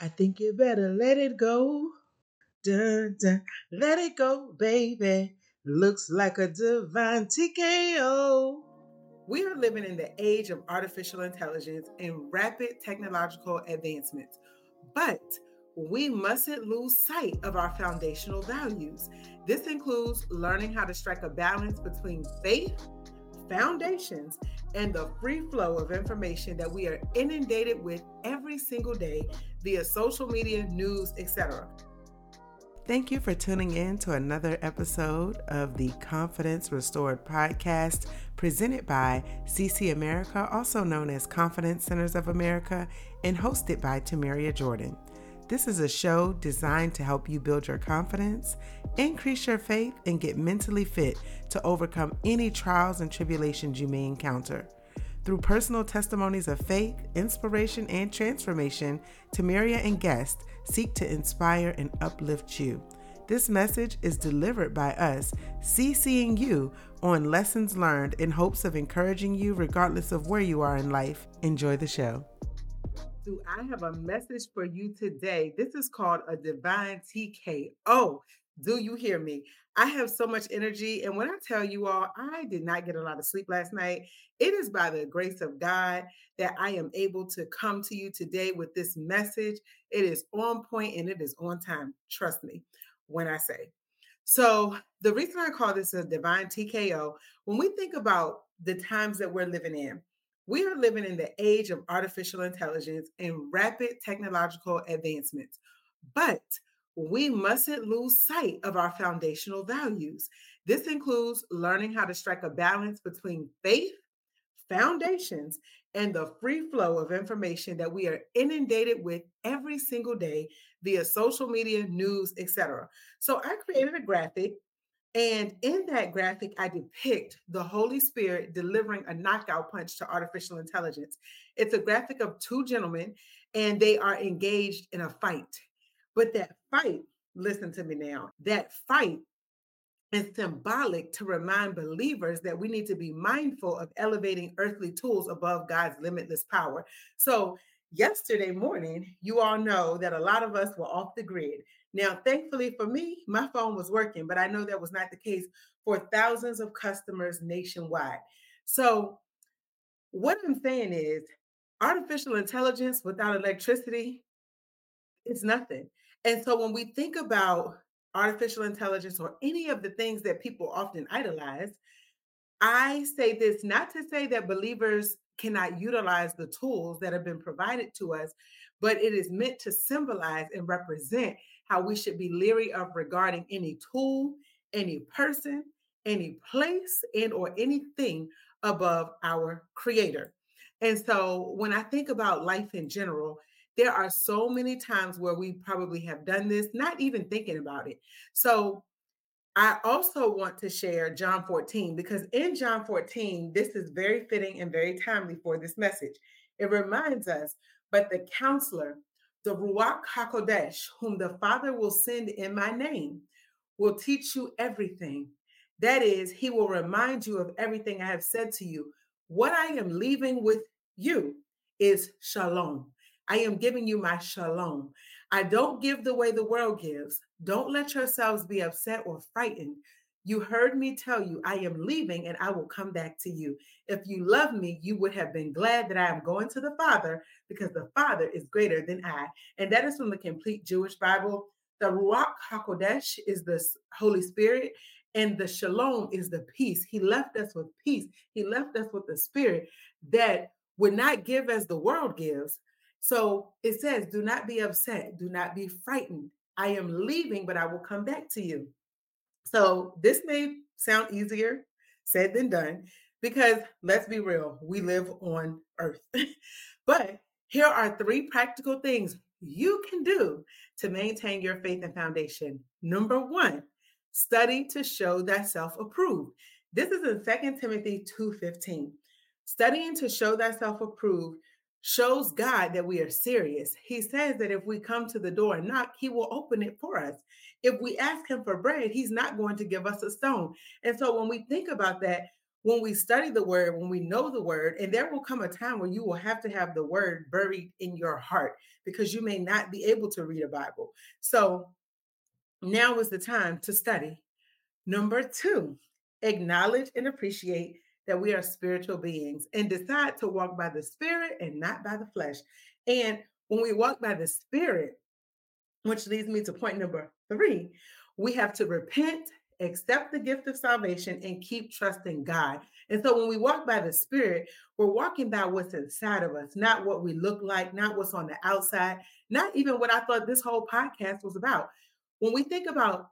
I think you better let it go. Dun, dun. Let it go, baby. Looks like a divine TKO. We are living in the age of artificial intelligence and rapid technological advancements, but we mustn't lose sight of our foundational values. This includes learning how to strike a balance between faith, foundations, and the free flow of information that we are inundated with every single day via social media, news, etc. Thank you for tuning in to another episode of the Confidence Restored podcast presented by CC America, also known as Confidence Centers of America, and hosted by Tamaria Jordan. This is a show designed to help you build your confidence, increase your faith, and get mentally fit to overcome any trials and tribulations you may encounter. Through personal testimonies of faith, inspiration, and transformation, Tamaria and guests seek to inspire and uplift you. This message is delivered by us, CCing you on lessons learned in hopes of encouraging you regardless of where you are in life. Enjoy the show do I have a message for you today? This is called a divine TKO. Do you hear me? I have so much energy. And when I tell you all, I did not get a lot of sleep last night. It is by the grace of God that I am able to come to you today with this message. It is on point and it is on time. Trust me when I say. So, the reason I call this a divine TKO, when we think about the times that we're living in, we are living in the age of artificial intelligence and rapid technological advancements, but we mustn't lose sight of our foundational values. This includes learning how to strike a balance between faith, foundations, and the free flow of information that we are inundated with every single day via social media, news, etc. So I created a graphic and in that graphic, I depict the Holy Spirit delivering a knockout punch to artificial intelligence. It's a graphic of two gentlemen, and they are engaged in a fight. But that fight, listen to me now, that fight is symbolic to remind believers that we need to be mindful of elevating earthly tools above God's limitless power. So, yesterday morning, you all know that a lot of us were off the grid. Now, thankfully for me, my phone was working, but I know that was not the case for thousands of customers nationwide. So, what I'm saying is, artificial intelligence without electricity, is nothing. And so, when we think about artificial intelligence or any of the things that people often idolize, I say this not to say that believers cannot utilize the tools that have been provided to us, but it is meant to symbolize and represent how we should be leery of regarding any tool, any person, any place, and or anything above our creator. And so when I think about life in general, there are so many times where we probably have done this, not even thinking about it. So I also want to share John 14 because in John 14, this is very fitting and very timely for this message. It reminds us, but the counselor, the Ruach HaKodesh, whom the Father will send in my name, will teach you everything. That is, he will remind you of everything I have said to you. What I am leaving with you is shalom. I am giving you my shalom. I don't give the way the world gives. Don't let yourselves be upset or frightened. You heard me tell you, I am leaving and I will come back to you. If you love me, you would have been glad that I am going to the Father because the Father is greater than I. And that is from the complete Jewish Bible. The Ruach HaKodesh is the Holy Spirit, and the Shalom is the peace. He left us with peace. He left us with the Spirit that would not give as the world gives, so it says, Do not be upset, do not be frightened. I am leaving, but I will come back to you. So this may sound easier said than done because let's be real, we live on earth. but here are three practical things you can do to maintain your faith and foundation. Number one, study to show thyself approved. This is in 2 Timothy 2:15. Studying to show thyself approved shows God that we are serious. He says that if we come to the door and knock, He will open it for us. If we ask Him for bread, He's not going to give us a stone. And so when we think about that, when we study the word, when we know the word, and there will come a time where you will have to have the word buried in your heart because you may not be able to read a Bible. So now is the time to study. Number two, acknowledge and appreciate that we are spiritual beings and decide to walk by the spirit and not by the flesh. And when we walk by the spirit, which leads me to point number three, we have to repent, accept the gift of salvation, and keep trusting God. And so when we walk by the Spirit, we're walking by what's inside of us, not what we look like, not what's on the outside, not even what I thought this whole podcast was about. When we think about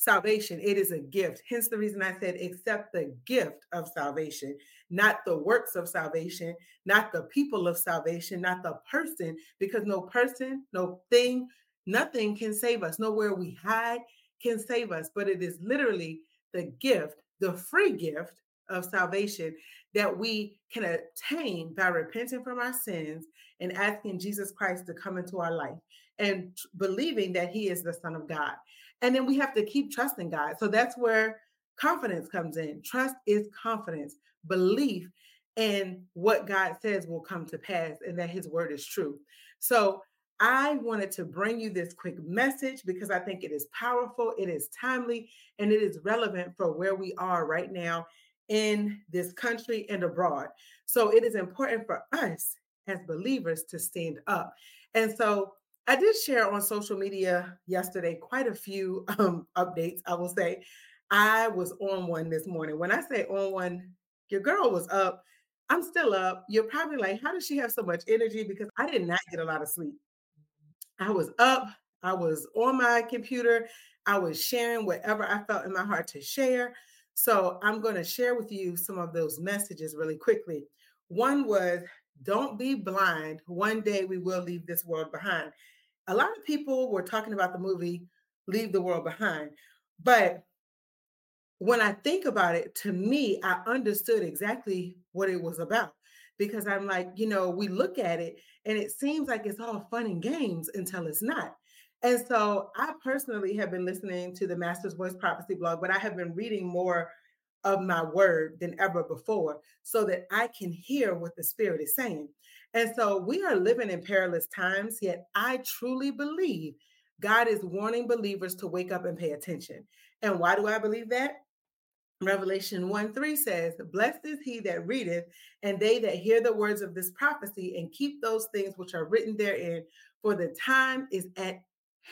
salvation, it is a gift. Hence the reason I said accept the gift of salvation, not the works of salvation, not the people of salvation, not the person, because no person, no thing, nothing can save us. Nowhere we hide can save us, but it is literally the gift, the free gift of salvation that we can attain by repenting from our sins and asking Jesus Christ to come into our life and believing that he is the son of God. And then we have to keep trusting God. So that's where confidence comes in. Trust is confidence, belief in what God says will come to pass and that his word is true. So I wanted to bring you this quick message because I think it is powerful, it is timely, and it is relevant for where we are right now in this country and abroad. So it is important for us as believers to stand up. And so I did share on social media yesterday quite a few um, updates, I will say. I was on one this morning. When I say on one, your girl was up. I'm still up. You're probably like, how does she have so much energy? Because I did not get a lot of sleep. I was up, I was on my computer, I was sharing whatever I felt in my heart to share. So I'm going to share with you some of those messages really quickly. One was, don't be blind. One day we will leave this world behind. A lot of people were talking about the movie Leave the World Behind. But when I think about it, to me, I understood exactly what it was about because I'm like, you know, we look at it and it seems like it's all fun and games until it's not. And so I personally have been listening to the Master's Voice Prophecy blog, but I have been reading more of my word than ever before so that I can hear what the Spirit is saying. And so we are living in perilous times, yet I truly believe God is warning believers to wake up and pay attention. And why do I believe that? Revelation 1 3 says, Blessed is he that readeth, and they that hear the words of this prophecy and keep those things which are written therein, for the time is at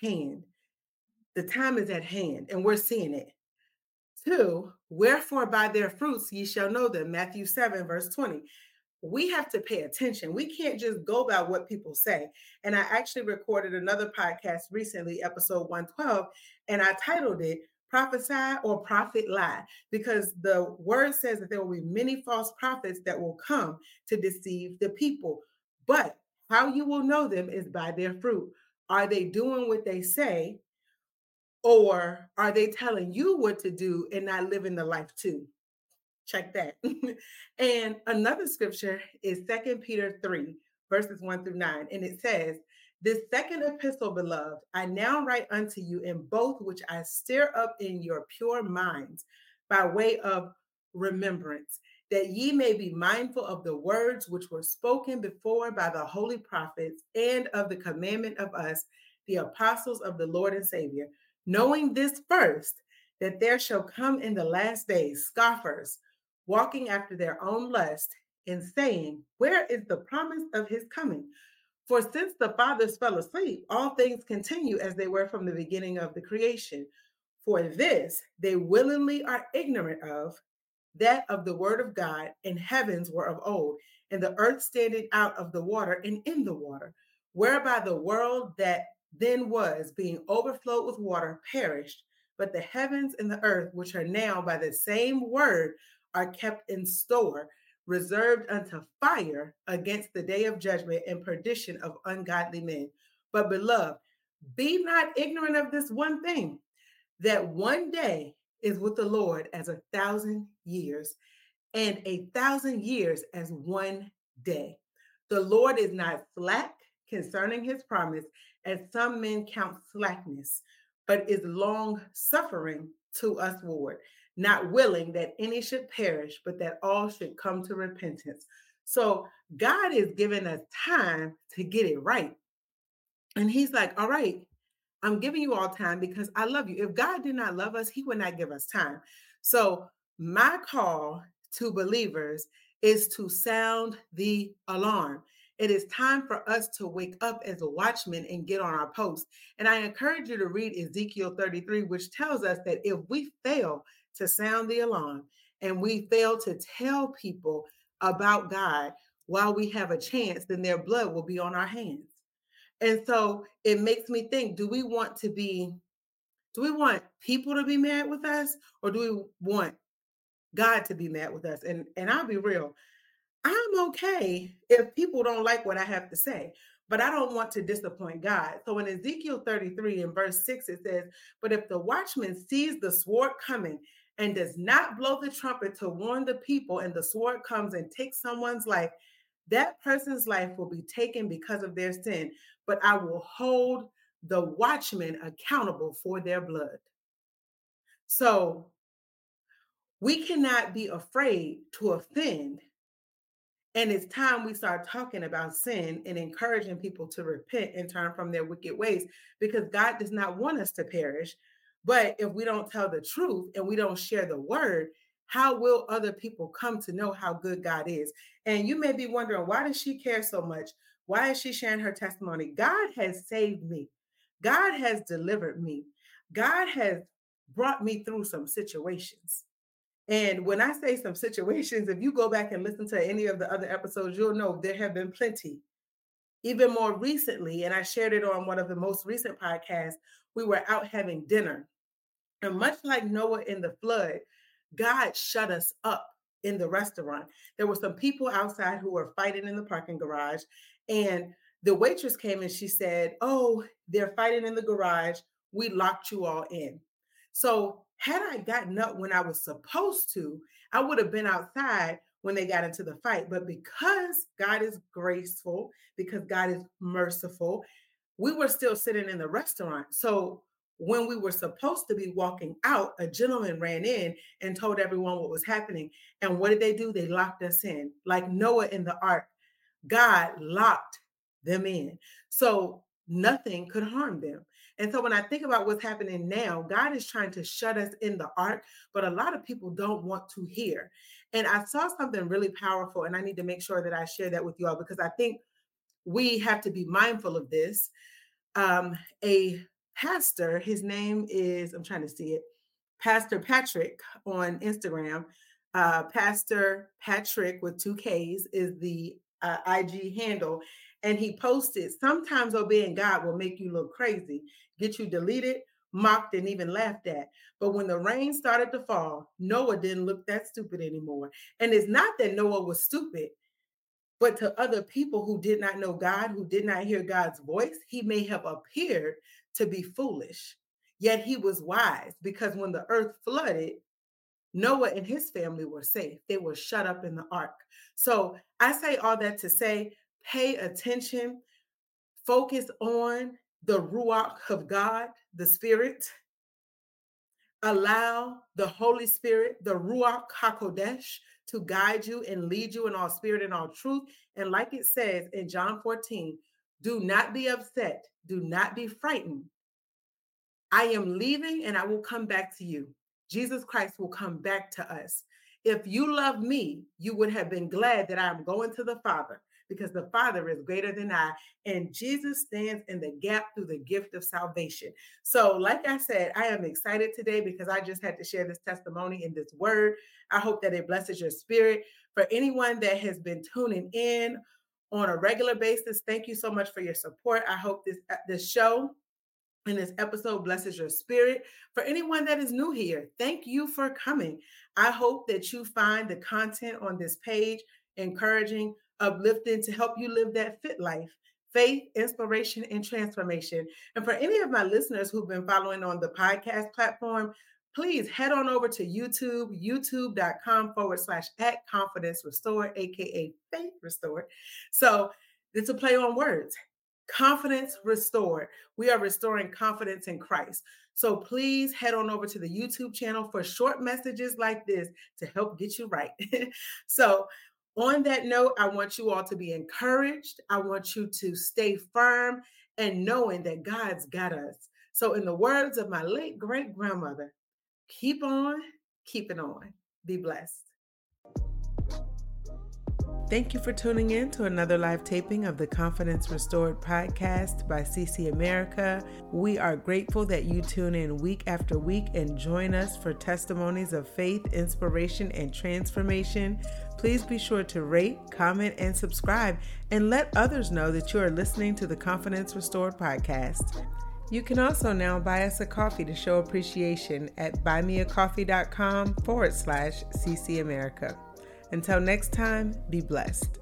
hand. The time is at hand, and we're seeing it. Two, wherefore by their fruits ye shall know them. Matthew 7, verse 20. We have to pay attention. We can't just go by what people say. And I actually recorded another podcast recently, episode 112, and I titled it prophesy or prophet lie because the word says that there will be many false prophets that will come to deceive the people. But how you will know them is by their fruit. Are they doing what they say? Or are they telling you what to do and not living the life too? Check that. and another scripture is Second Peter 3, verses 1 through 9. And it says, this second epistle, beloved, I now write unto you in both which I stir up in your pure minds by way of remembrance, that ye may be mindful of the words which were spoken before by the holy prophets and of the commandment of us, the apostles of the Lord and Savior, knowing this first, that there shall come in the last days scoffers, walking after their own lust, and saying, Where is the promise of his coming? For since the fathers fell asleep, all things continue as they were from the beginning of the creation. For this they willingly are ignorant of, that of the word of God, and heavens were of old, and the earth standing out of the water and in the water, whereby the world that then was, being overflowed with water, perished. But the heavens and the earth, which are now by the same word, are kept in store reserved unto fire against the day of judgment and perdition of ungodly men. But beloved, be not ignorant of this one thing that one day is with the Lord as a thousand years, and a thousand years as one day. The Lord is not slack concerning his promise, as some men count slackness, but is long suffering to us, ward, not willing that any should perish, but that all should come to repentance. So God is giving us time to get it right. And he's like, all right, I'm giving you all time because I love you. If God did not love us, he would not give us time. So my call to believers is to sound the alarm. It is time for us to wake up as a watchman and get on our post. And I encourage you to read Ezekiel 33, which tells us that if we fail to sound the alarm and we fail to tell people about God while we have a chance, then their blood will be on our hands. And so it makes me think do we want to be, do we want people to be mad with us or do we want God to be mad with us? And, and I'll be real, I'm okay if people don't like what I have to say, but I don't want to disappoint God. So in Ezekiel 33 in verse 6, it says, But if the watchman sees the sword coming and does not blow the trumpet to warn the people, and the sword comes and takes someone's life, that person's life will be taken because of their sin, but I will hold the watchman accountable for their blood. So we cannot be afraid to offend and it's time we start talking about sin and encouraging people to repent and turn from their wicked ways because God does not want us to perish. But if we don't tell the truth and we don't share the word, how will other people come to know how good God is? And you may be wondering, why does she care so much? Why is she sharing her testimony? God has saved me. God has delivered me. God has brought me through some situations. And when I say some situations, if you go back and listen to any of the other episodes, you'll know there have been plenty. Even more recently, and I shared it on one of the most recent podcasts, we were out having dinner. And much like Noah in the flood, God shut us up in the restaurant. There were some people outside who were fighting in the parking garage. And the waitress came and she said, Oh, they're fighting in the garage. We locked you all in. So had I gotten up when I was supposed to, I would have been outside when they got into the fight. But because God is graceful, because God is merciful, we were still sitting in the restaurant. So when we were supposed to be walking out, a gentleman ran in and told everyone what was happening. And what did they do? They locked us in, like Noah in the ark. God locked them in. So nothing could harm them. And so when I think about what's happening now, God is trying to shut us in the ark, but a lot of people don't want to hear. And I saw something really powerful, and I need to make sure that I share that with you all because I think we have to be mindful of this. Um, a pastor, his name is, I'm trying to see it, Pastor Patrick on Instagram. Uh, pastor Patrick with two Ks is the uh, IG handle. And he posted, sometimes obeying God will make you look crazy get you deleted, mocked, and even laughed at. But when the rain started to fall, Noah didn't look that stupid anymore. And it's not that Noah was stupid, but to other people who did not know God, who did not hear God's voice, he may have appeared to be foolish. Yet he was wise because when the earth flooded, Noah and his family were safe. They were shut up in the ark. So I say all that to say pay attention, focus on the Ruach of God, the Spirit. Allow the Holy Spirit, the Ruach HaKodesh, to guide you and lead you in all spirit and all truth. And like it says in John 14, do not be upset, do not be frightened. I am leaving and I will come back to you. Jesus Christ will come back to us. If you love me, you would have been glad that I am going to the Father because the Father is greater than I. And Jesus stands in the gap through the gift of salvation. So, like I said, I am excited today because I just had to share this testimony in this word. I hope that it blesses your spirit. For anyone that has been tuning in on a regular basis, thank you so much for your support. I hope this, uh, this show and this episode blesses your spirit. For anyone that is new here, thank you for coming. I hope that you find the content on this page encouraging, uplifting to help you live that fit life faith, inspiration, and transformation. And for any of my listeners who've been following on the podcast platform, please head on over to YouTube, youtube.com forward slash at confidence restore, aka faith restore. So it's a play on words. confidence restored. We are restoring confidence in Christ. So please head on over to the YouTube channel for short messages like this to help get you right. so, on that note, I want you all to be encouraged. I want you to stay firm and knowing that God's got us. So, in the words of my late great grandmother, keep on keeping on. Be blessed. Thank you for tuning in to another live taping of the Confidence Restored podcast by CC America. We are grateful that you tune in week after week and join us for testimonies of faith, inspiration, and transformation. Please be sure to rate, comment, and subscribe, and let others know that you are listening to the Confidence Restored podcast. You can also now buy us a coffee to show appreciation at buymeacoffee.com forward slash CC America. Until next time, be blessed.